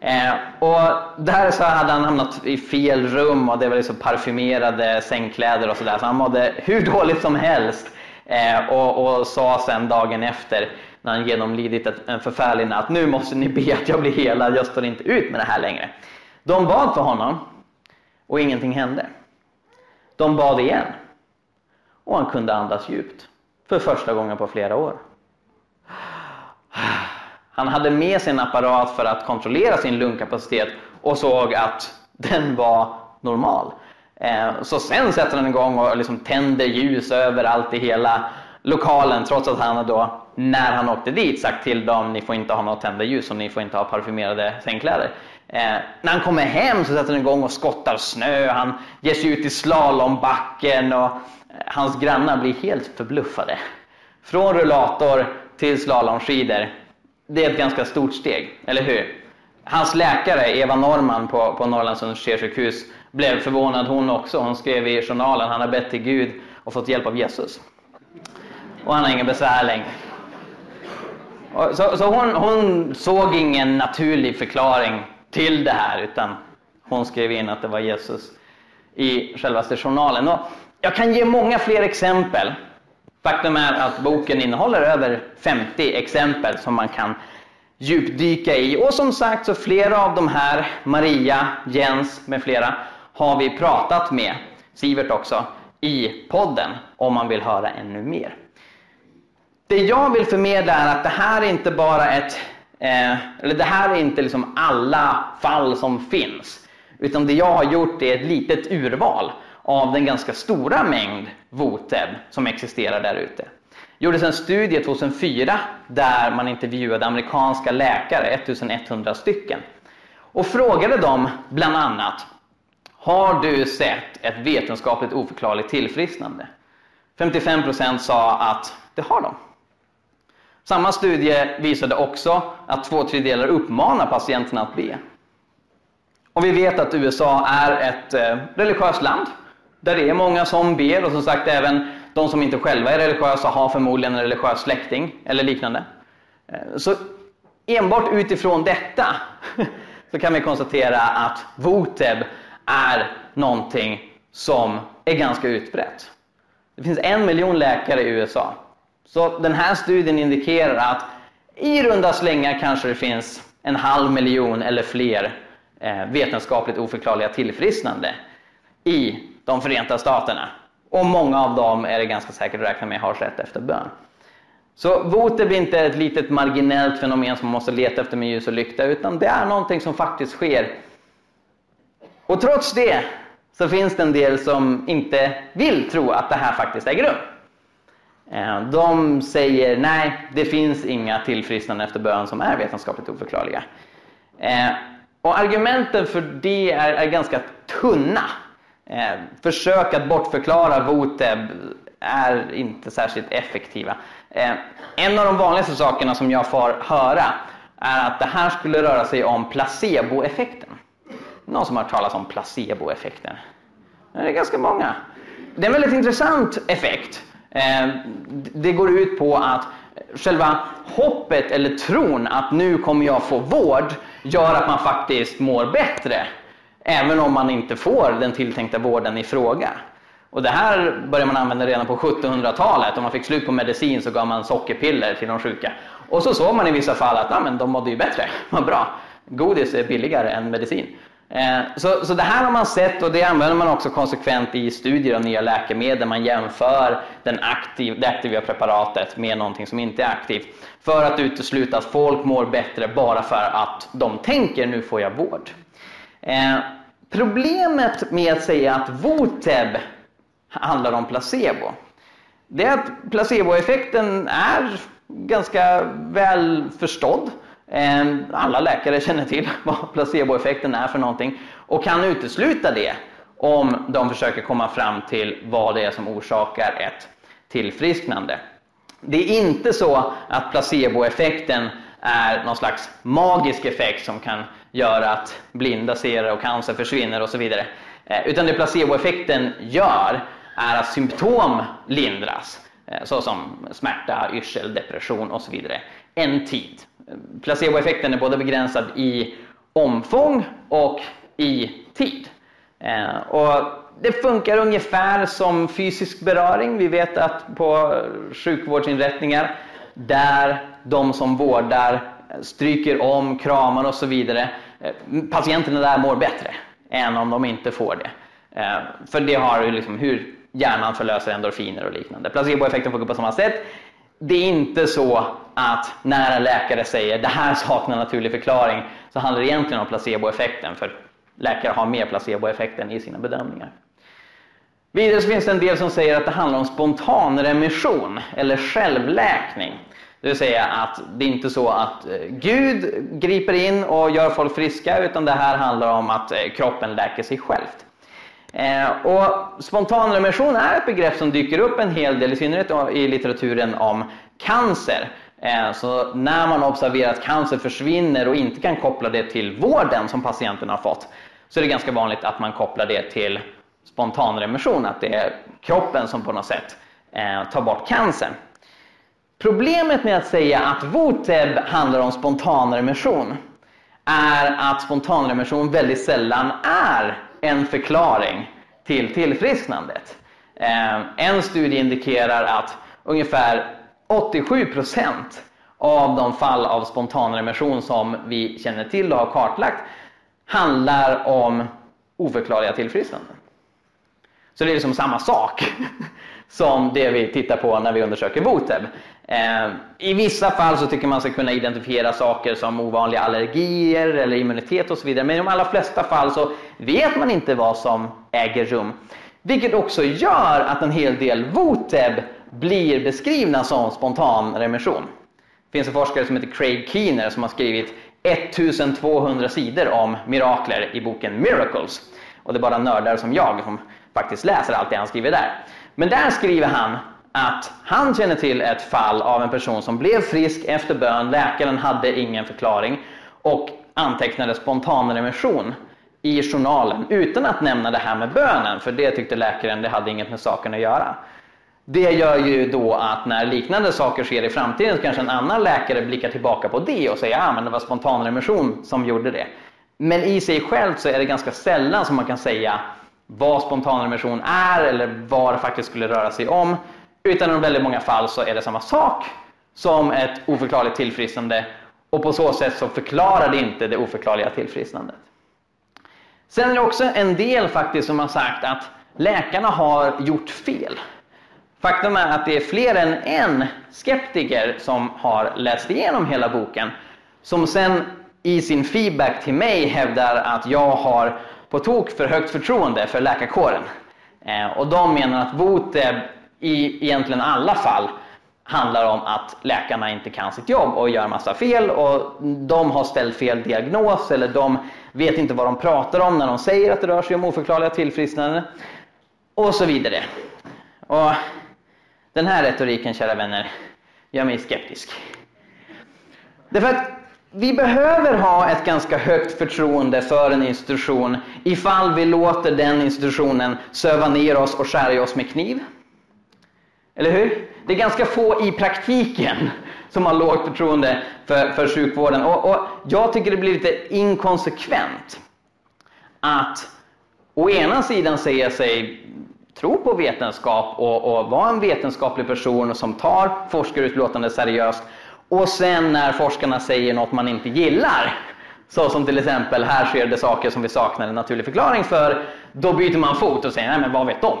Eh, och där så hade han hamnat i fel rum och det var liksom parfymerade sängkläder och sådär. Så han mådde hur dåligt som helst. Eh, och, och sa sen dagen efter när han genomlidit ett, en förfärlig natt. Nu måste ni be att jag blir helad, jag står inte ut med det här längre. De bad för honom och ingenting hände. De bad igen och han kunde andas djupt för första gången på flera år. Han hade med sig en apparat för att kontrollera sin lungkapacitet och såg att den var normal. Eh, så sen sätter han igång och liksom tänder ljus överallt i hela lokalen trots att han då, när han åkte dit, sagt till dem ni får inte ha något tända ljus och ni får inte ha parfymerade sängkläder. Eh, när han kommer hem så sätter han igång och skottar snö, han ger sig ut i slalombacken och eh, hans grannar blir helt förbluffade. Från rullator till slalomskidor det är ett ganska stort steg, eller hur? Hans läkare, Eva Norman på, på Norrlands universitetssjukhus, blev förvånad hon också. Hon skrev i journalen, han har bett till Gud och fått hjälp av Jesus. Och han har ingen besvär längre. Så, så hon, hon, såg ingen naturlig förklaring till det här, utan hon skrev in att det var Jesus i självaste journalen. Och jag kan ge många fler exempel Faktum är att boken innehåller över 50 exempel som man kan djupdyka i. Och som sagt så flera av de här, Maria, Jens med flera, har vi pratat med, Sivert också, i podden om man vill höra ännu mer. Det jag vill förmedla är att det här är inte bara ett, eh, eller det här är inte liksom alla fall som finns. Utan det jag har gjort är ett litet urval av den ganska stora mängd VOTEB som existerar där ute. Det gjordes en studie 2004 där man intervjuade amerikanska läkare, 1100 stycken, och frågade dem bland annat Har du sett ett vetenskapligt oförklarligt tillfrisknande? 55% sa att det har de. Samma studie visade också att två tredjedelar uppmanar patienterna att be. Och vi vet att USA är ett eh, religiöst land där det är många som ber och som sagt även de som inte själva är religiösa har förmodligen en religiös släkting eller liknande. Eh, så enbart utifrån detta så kan vi konstatera att Voteb är någonting som är ganska utbrett. Det finns en miljon läkare i USA. Så den här studien indikerar att i runda slängar kanske det finns en halv miljon eller fler eh, vetenskapligt oförklarliga tillfrisknande i de Förenta Staterna. Och många av dem är det ganska säkert att räkna med har skett efter bön. Så voter blir inte ett litet marginellt fenomen som man måste leta efter med ljus och lykta, utan det är någonting som faktiskt sker. Och trots det så finns det en del som inte vill tro att det här faktiskt äger rum. Eh, de säger nej, det finns inga tillfrisknande efter bön som är vetenskapligt oförklarliga. Eh, och argumenten för det är, är ganska tunna. Eh, försök att bortförklara Voteb är inte särskilt effektiva. En av de vanligaste sakerna som jag får höra är att det här skulle röra sig om placeboeffekten. Någon som har hört talas om placeboeffekten? Det är ganska många. Det är en väldigt intressant effekt. Ehm, det går ut på att själva hoppet eller tron att nu kommer jag få vård gör att man faktiskt mår bättre. Även om man inte får den tilltänkta vården i fråga. Och det här började man använda redan på 1700-talet. Om man fick slut på medicin så gav man sockerpiller till de sjuka. Och så såg man i vissa fall att ah, men de mådde ju bättre. Vad bra. Godis är billigare än medicin. Eh, så, så det här har man sett och det använder man också konsekvent i studier av nya läkemedel. Man jämför den aktiv, det aktiva preparatet med någonting som inte är aktivt för att utesluta att folk mår bättre bara för att de tänker nu får jag vård. Eh, problemet med att säga att Voteb handlar om placebo det är att placeboeffekten är ganska väl förstådd. Ehm, alla läkare känner till vad placeboeffekten är för någonting och kan utesluta det om de försöker komma fram till vad det är som orsakar ett tillfrisknande. Det är inte så att placeboeffekten är någon slags magisk effekt som kan göra att blinda ser och cancer försvinner och så vidare. Eh, utan det placeboeffekten gör är att symptom lindras, eh, såsom smärta, yrsel, depression och så vidare, en tid placeboeffekten är både begränsad i omfång och i tid. Eh, och det funkar ungefär som fysisk beröring. Vi vet att på sjukvårdsinrättningar där de som vårdar stryker om, kramar och så vidare, eh, patienterna där mår bättre än om de inte får det. Eh, för det har ju liksom hur hjärnan förlöser endorfiner och liknande. Placeboeffekten funkar på samma sätt det är inte så att när en läkare säger det här saknar naturlig förklaring så handlar det egentligen om placeboeffekten för läkare har mer placeboeffekten i sina bedömningar. Vidare så finns det en del som säger att det handlar om spontanremission eller självläkning. Det vill säga att det är inte så att eh, Gud griper in och gör folk friska utan det här handlar om att eh, kroppen läker sig självt. Eh, och spontanremission är ett begrepp som dyker upp en hel del, i synnerhet i litteraturen om cancer. Eh, så när man observerar att cancer försvinner och inte kan koppla det till vården som patienten har fått, så är det ganska vanligt att man kopplar det till spontanremission, att det är kroppen som på något sätt eh, tar bort cancern. Problemet med att säga att Voteb handlar om spontanremission är att spontanremission väldigt sällan är en förklaring till tillfrisknandet. Eh, en studie indikerar att ungefär 87 procent av de fall av spontan remission som vi känner till och har kartlagt handlar om oförklarliga tillfrisknanden. Så det är liksom samma sak som det vi tittar på när vi undersöker Boteb. Ehm, I vissa fall så tycker man sig kunna identifiera saker som ovanliga allergier eller immunitet och så vidare. Men i de allra flesta fall så vet man inte vad som äger rum. Vilket också gör att en hel del Voteb blir beskrivna som spontan remission. Det finns en forskare som heter Craig Keener som har skrivit 1200 sidor om mirakler i boken Miracles. Och det är bara nördar som jag som faktiskt läser allt det han skriver där. Men där skriver han att han känner till ett fall av en person som blev frisk efter bön, läkaren hade ingen förklaring och antecknade spontanremission i journalen utan att nämna det här med bönen, för det tyckte läkaren det hade inget med saken att göra. Det gör ju då att när liknande saker sker i framtiden så kanske en annan läkare blickar tillbaka på det och säger att ah, det var spontanremission som gjorde det. Men i sig självt så är det ganska sällan som man kan säga vad spontanremission är eller vad det faktiskt skulle röra sig om. Utan i väldigt många fall så är det samma sak som ett oförklarligt tillfrisknande och på så sätt så förklarar det inte det oförklarliga tillfrisknandet. Sen är det också en del faktiskt som har sagt att läkarna har gjort fel. Faktum är att det är fler än en skeptiker som har läst igenom hela boken som sen i sin feedback till mig hävdar att jag har på tok för högt förtroende för läkarkåren. Eh, och de menar att Voteb i egentligen alla fall handlar om att läkarna inte kan sitt jobb och gör massa fel och de har ställt fel diagnos eller de vet inte vad de pratar om när de säger att det rör sig om oförklarliga tillfrisknanden och så vidare. Och den här retoriken, kära vänner, gör mig skeptisk. Därför att vi behöver ha ett ganska högt förtroende för en institution ifall vi låter den institutionen söva ner oss och skära oss med kniv. Eller hur? Det är ganska få i praktiken som har lågt förtroende för, för sjukvården. Och, och jag tycker det blir lite inkonsekvent att å ena sidan säga sig tro på vetenskap och, och vara en vetenskaplig person som tar forskarutlåtande seriöst och sen när forskarna säger något man inte gillar, så som till exempel här sker det saker som vi saknar en naturlig förklaring för, då byter man fot och säger nej men vad vet de?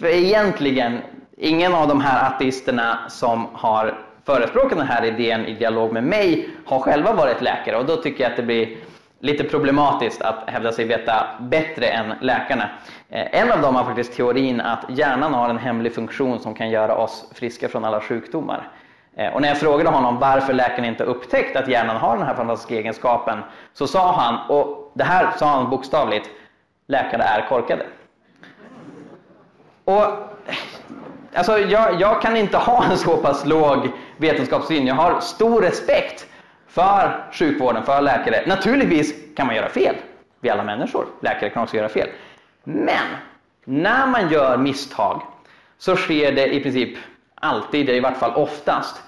För egentligen, ingen av de här ateisterna som har förespråkat den här idén i dialog med mig har själva varit läkare och då tycker jag att det blir lite problematiskt att hävda sig veta bättre än läkarna. Eh, en av dem har faktiskt teorin att hjärnan har en hemlig funktion som kan göra oss friska från alla sjukdomar. Eh, och när jag frågade honom varför läkaren inte upptäckt att hjärnan har den här fantastiska egenskapen så sa han, och det här sa han bokstavligt, läkare är korkade. Och alltså, jag, jag kan inte ha en så pass låg vetenskapssyn. Jag har stor respekt för sjukvården, för läkare. Naturligtvis kan man göra fel. Vi alla människor. Läkare kan också göra fel. Men när man gör misstag så sker det i princip alltid, i vart fall oftast,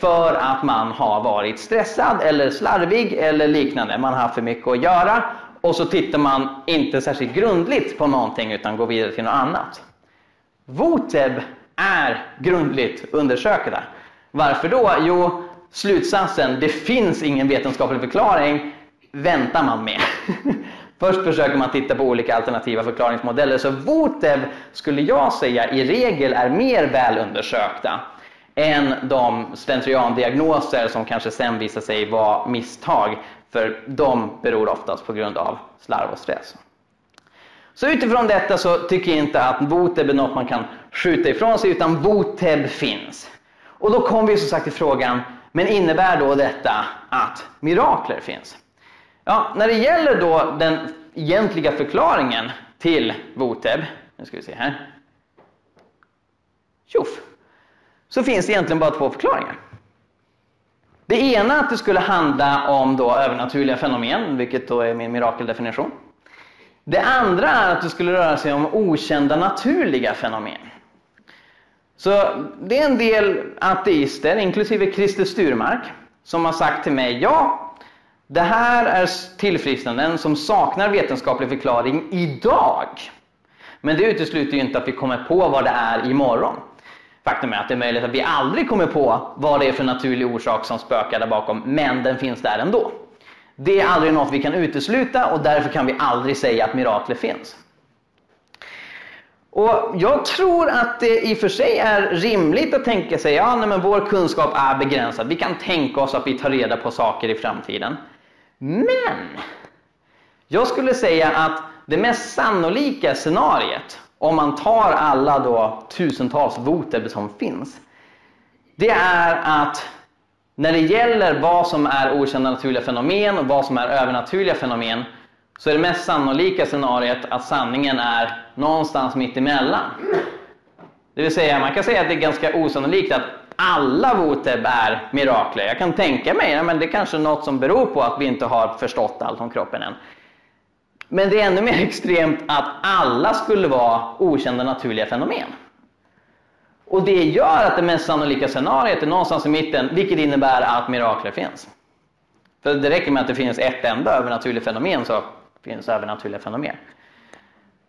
för att man har varit stressad eller slarvig eller liknande. Man har haft för mycket att göra och så tittar man inte särskilt grundligt på någonting utan går vidare till något annat. Voteb är grundligt undersökta. Varför då? Jo, slutsatsen, det finns ingen vetenskaplig förklaring, väntar man med. Först försöker man titta på olika alternativa förklaringsmodeller. Så Voteb skulle jag säga i regel är mer välundersökta än de slentriandiagnoser som kanske sen visar sig vara misstag. För de beror oftast på grund av slarv och stress. Så utifrån detta så tycker jag inte att Voteb är något man kan skjuta ifrån sig, utan Voteb finns. Och då kommer vi som sagt till frågan, men innebär då detta att mirakler finns? Ja, när det gäller då den egentliga förklaringen till Voteb, nu ska vi se här. Tjoff! Så finns det egentligen bara två förklaringar. Det ena att det skulle handla om då övernaturliga fenomen, vilket då är min mirakeldefinition. Det andra är att det skulle röra sig om okända naturliga fenomen. Så det är en del ateister, inklusive Christer Sturmark, som har sagt till mig, ja, det här är tillfrisknanden som saknar vetenskaplig förklaring idag. Men det utesluter ju inte att vi kommer på vad det är imorgon. Faktum är att det är möjligt att vi aldrig kommer på vad det är för naturlig orsak som spökar där bakom, men den finns där ändå. Det är aldrig något vi kan utesluta och därför kan vi aldrig säga att mirakler finns. Och Jag tror att det i och för sig är rimligt att tänka sig ja, men vår kunskap är begränsad. Vi kan tänka oss att vi tar reda på saker i framtiden. Men jag skulle säga att det mest sannolika scenariet, om man tar alla då tusentals voter som finns, det är att när det gäller vad som är okända naturliga fenomen och vad som är övernaturliga fenomen, så är det mest sannolika scenariet att sanningen är någonstans mitt emellan. Det vill säga, man kan säga att det är ganska osannolikt att alla Voteb är mirakler. Jag kan tänka mig att ja, det är kanske är något som beror på att vi inte har förstått allt om kroppen än. Men det är ännu mer extremt att alla skulle vara okända naturliga fenomen. Och det gör att det mest sannolika scenariet är någonstans i mitten, vilket innebär att mirakler finns. För det räcker med att det finns ett enda övernaturligt fenomen så finns övernaturliga fenomen.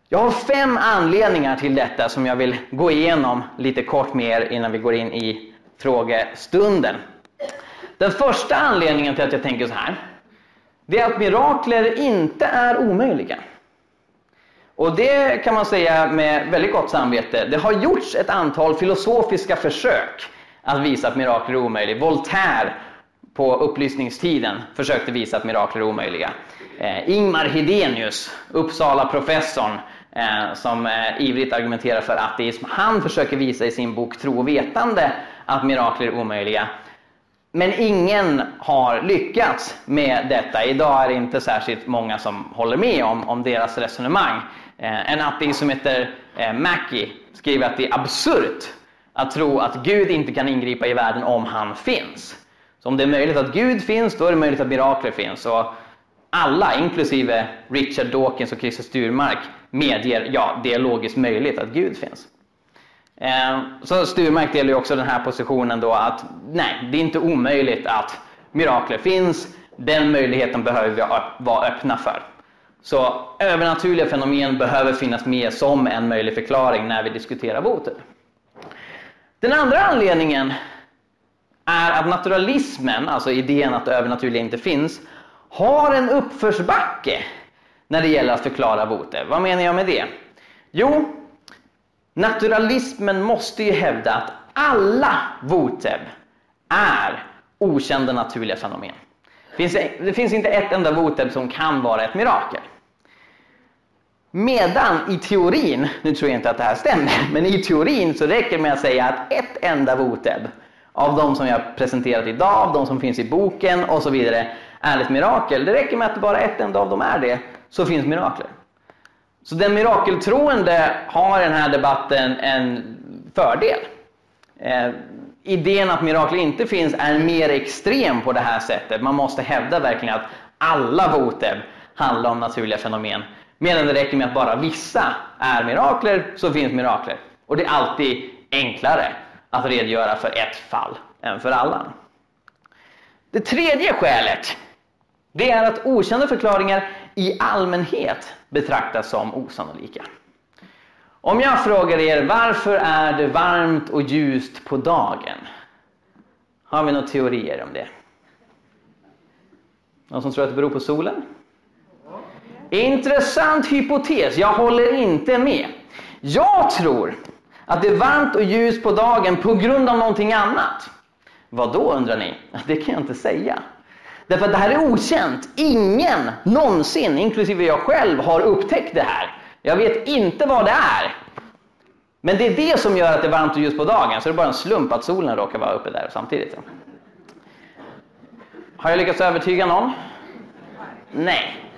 Jag har fem anledningar till detta som jag vill gå igenom lite kort mer innan vi går in i frågestunden. Den första anledningen till att jag tänker så här, det är att mirakler inte är omöjliga. Och det kan man säga med väldigt gott samvete. Det har gjorts ett antal filosofiska försök att visa att mirakler är omöjliga. Voltaire på upplysningstiden försökte visa att mirakler är omöjliga. Eh, Ingmar Hedenius, Uppsala-professorn, eh, som eh, ivrigt argumenterar för ateism, han försöker visa i sin bok Tro och vetande att mirakler är omöjliga. Men ingen har lyckats med detta. Idag är det inte särskilt många som håller med om, om deras resonemang. Eh, en ateist som heter eh, Mackie skriver att det är absurt att tro att Gud inte kan ingripa i världen om han finns. Så om det är möjligt att Gud finns, då är det möjligt att mirakler finns. Och alla, inklusive Richard Dawkins och Christer Sturmark, medger ja, det är logiskt möjligt att Gud finns. Eh, så Sturmark delar ju också den här positionen då att nej, det är inte omöjligt att mirakler finns. Den möjligheten behöver vi vara öppna för. Så övernaturliga fenomen behöver finnas med som en möjlig förklaring när vi diskuterar boten. Den andra anledningen är att naturalismen, alltså idén att det övernaturliga inte finns, har en uppförsbacke när det gäller att förklara bote. Vad menar jag med det? Jo, naturalismen måste ju hävda att alla voteb är okända naturliga fenomen. Det finns inte ett enda voteb som kan vara ett mirakel. Medan i teorin, nu tror jag inte att det här stämmer, men i teorin så räcker det med att säga att ett enda voteb av de som jag presenterat idag, av de som finns i boken och så vidare, är ett mirakel. Det räcker med att bara ett enda av dem är det, så finns mirakler. Så den mirakeltroende har i den här debatten en fördel. Eh, idén att mirakler inte finns är mer extrem på det här sättet. Man måste hävda verkligen att alla voteb handlar om naturliga fenomen. Medan det räcker med att bara vissa är mirakler, så finns mirakler. Och det är alltid enklare att redogöra för ett fall än för alla. Det tredje skälet det är att okända förklaringar i allmänhet betraktas som osannolika. Om jag frågar er varför är det varmt och ljust på dagen? Har vi några teorier om det? Någon som tror att det beror på solen? Intressant hypotes, jag håller inte med. Jag tror att det är varmt och ljust på dagen på grund av någonting annat. Vad då undrar ni? Det kan jag inte säga. Därför att det här är okänt. Ingen någonsin, inklusive jag själv, har upptäckt det här. Jag vet inte vad det är. Men det är det som gör att det är varmt och ljust på dagen, så det är bara en slump att solen råkar vara uppe där samtidigt. Har jag lyckats övertyga någon? Nej.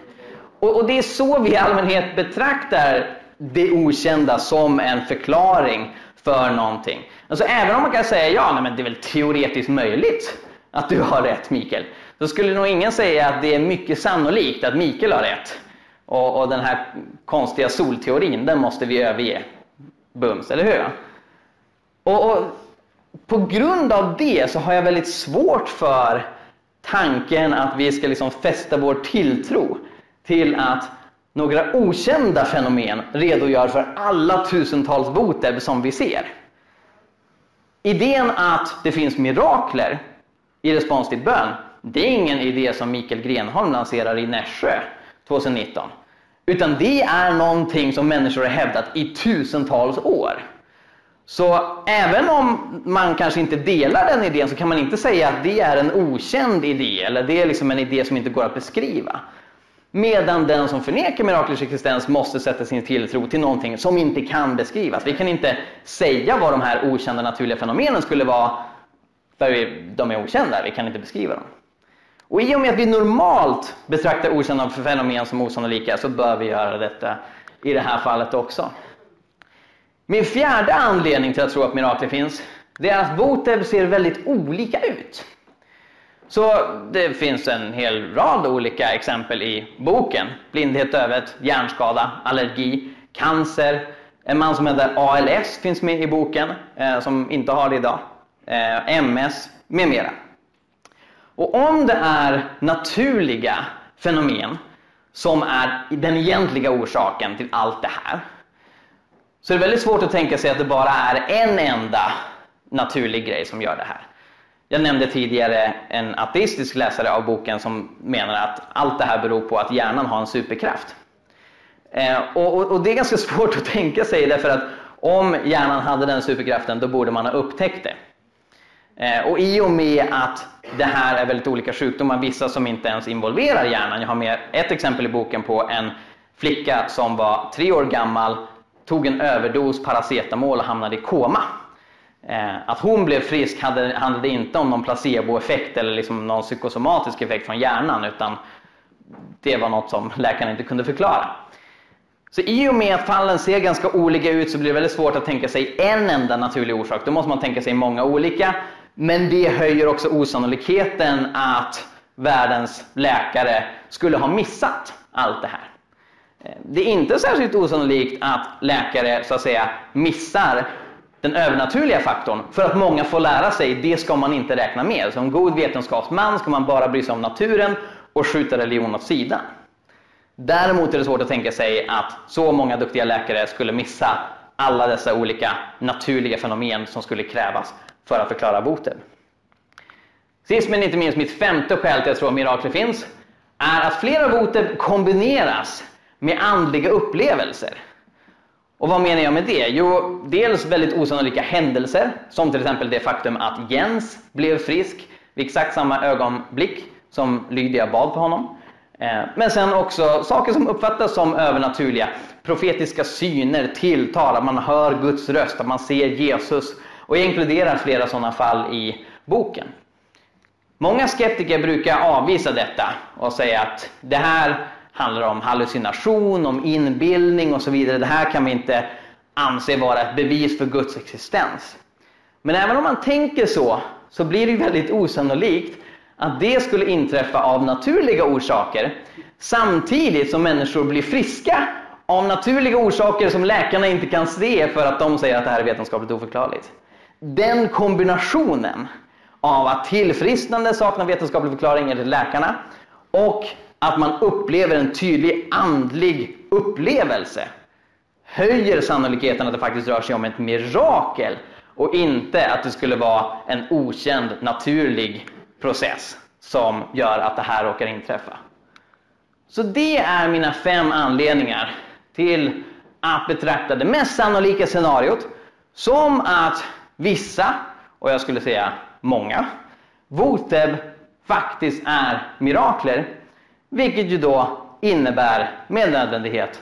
Och, och det är så vi i allmänhet betraktar det okända som en förklaring för någonting. Alltså även om man kan säga ja, nej, men det är väl teoretiskt möjligt att du har rätt Mikael. Så skulle nog ingen säga att det är mycket sannolikt att Mikael har rätt. Och, och den här konstiga solteorin, den måste vi överge. Bums, eller hur? Och, och, på grund av det så har jag väldigt svårt för tanken att vi ska liksom fästa vår tilltro till att några okända fenomen redogör för alla tusentals voteb som vi ser. Idén att det finns mirakler i respons till bön, det är ingen idé som Mikael Grenholm lanserar i Nässjö 2019. Utan det är någonting som människor har hävdat i tusentals år. Så även om man kanske inte delar den idén så kan man inte säga att det är en okänd idé eller det är liksom en idé som inte går att beskriva. Medan den som förnekar miraklers existens måste sätta sin tilltro till någonting som inte kan beskrivas. Vi kan inte säga vad de här okända naturliga fenomenen skulle vara, för de är okända, vi kan inte beskriva dem. Och i och med att vi normalt betraktar okända fenomen som osannolika så bör vi göra detta i det här fallet också. Min fjärde anledning till att tro att mirakler finns, det är att Voteb ser väldigt olika ut. Så det finns en hel rad olika exempel i boken. Blindhet, dövhet, hjärnskada, allergi, cancer. En man som heter ALS finns med i boken, eh, som inte har det idag. Eh, MS, med mera. Och om det är naturliga fenomen som är den egentliga orsaken till allt det här, så är det väldigt svårt att tänka sig att det bara är en enda naturlig grej som gör det här. Jag nämnde tidigare en ateistisk läsare av boken som menar att allt det här beror på att hjärnan har en superkraft. Eh, och, och, och, det är ganska svårt att tänka sig därför att om hjärnan hade den superkraften då borde man ha upptäckt det. Eh, och i och med att det här är väldigt olika sjukdomar, vissa som inte ens involverar hjärnan. Jag har med ett exempel i boken på en flicka som var tre år gammal, tog en överdos paracetamol och hamnade i koma. Eh, att hon blev frisk handlade inte om någon placeboeffekt eller liksom någon psykosomatisk effekt från hjärnan utan det var något som läkaren inte kunde förklara. Så i och med att fallen ser ganska olika ut så blir det väldigt svårt att tänka sig en enda naturlig orsak. Då måste man tänka sig många olika. Men det höjer också osannolikheten att världens läkare skulle ha missat allt det här. Eh, det är inte särskilt osannolikt att läkare så att säga missar den övernaturliga faktorn för att många får lära sig det ska man inte räkna med. Som god vetenskapsman ska man bara bry sig om naturen och skjuta religion åt sidan. Däremot är det svårt att tänka sig att så många duktiga läkare skulle missa alla dessa olika naturliga fenomen som skulle krävas för att förklara boten. Sist men inte minst mitt femte skäl till att jag tror att mirakler finns är att flera boter kombineras med andliga upplevelser. Och vad menar jag med det? Jo, dels väldigt osannolika händelser, som till exempel det faktum att Jens blev frisk vid exakt samma ögonblick som Lydia bad för honom. Eh, men sen också saker som uppfattas som övernaturliga. Profetiska syner, tilltal, att man hör Guds röst, att man ser Jesus. Och jag inkluderar flera sådana fall i boken. Många skeptiker brukar avvisa detta och säga att det här handlar om hallucination, om inbildning och så vidare. Det här kan vi inte anse vara ett bevis för Guds existens. Men även om man tänker så, så blir det väldigt osannolikt att det skulle inträffa av naturliga orsaker samtidigt som människor blir friska av naturliga orsaker som läkarna inte kan se för att de säger att det här är vetenskapligt oförklarligt. Den kombinationen av att tillfrisknande saknar vetenskaplig förklaring enligt läkarna och att man upplever en tydlig andlig upplevelse höjer sannolikheten att det faktiskt rör sig om ett mirakel och inte att det skulle vara en okänd naturlig process som gör att det här råkar inträffa. Så det är mina fem anledningar till att betrakta det mest sannolika scenariot som att vissa, och jag skulle säga många, Voteb faktiskt är mirakler vilket ju då innebär med nödvändighet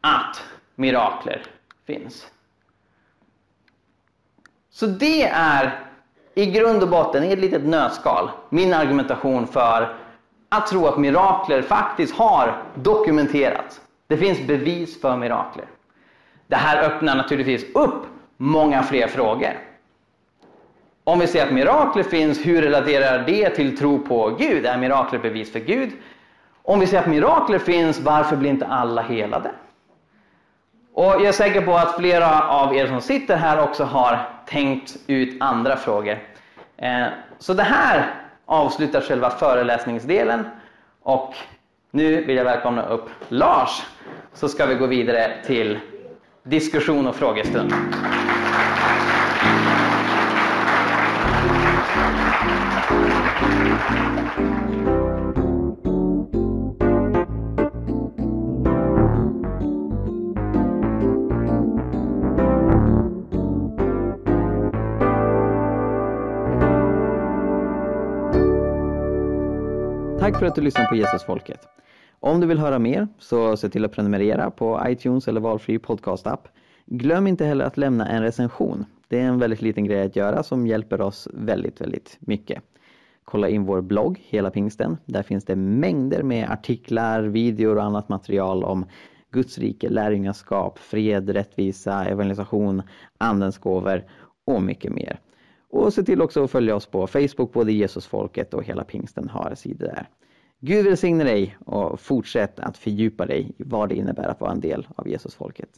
att mirakler finns. Så det är i grund och botten, i ett litet nötskal, min argumentation för att tro att mirakler faktiskt har dokumenterats. Det finns bevis för mirakler. Det här öppnar naturligtvis upp många fler frågor. Om vi säger att mirakler finns, hur relaterar det till tro på Gud? Är mirakler bevis för Gud? Om vi säger att mirakler finns, varför blir inte alla helade? Och jag är säker på att flera av er som sitter här också har tänkt ut andra frågor. Eh, så det här avslutar själva föreläsningsdelen och nu vill jag välkomna upp Lars så ska vi gå vidare till diskussion och frågestund. Tack för att du lyssnar på Jesusfolket. Om du vill höra mer så se till att prenumerera på iTunes eller valfri podcastapp. Glöm inte heller att lämna en recension. Det är en väldigt liten grej att göra som hjälper oss väldigt, väldigt mycket. kolla in vår blogg Hela Pingsten. Där finns det mängder med artiklar, videor och annat material om Guds rike, lärjungaskap, fred, rättvisa, evangelisation, andens gåvor och mycket mer. Och se till också att följa oss på Facebook, både Jesusfolket och Hela Pingsten har sidor där. Gud välsigne dig och fortsätt att fördjupa dig i vad det innebär att vara en del av Jesusfolket.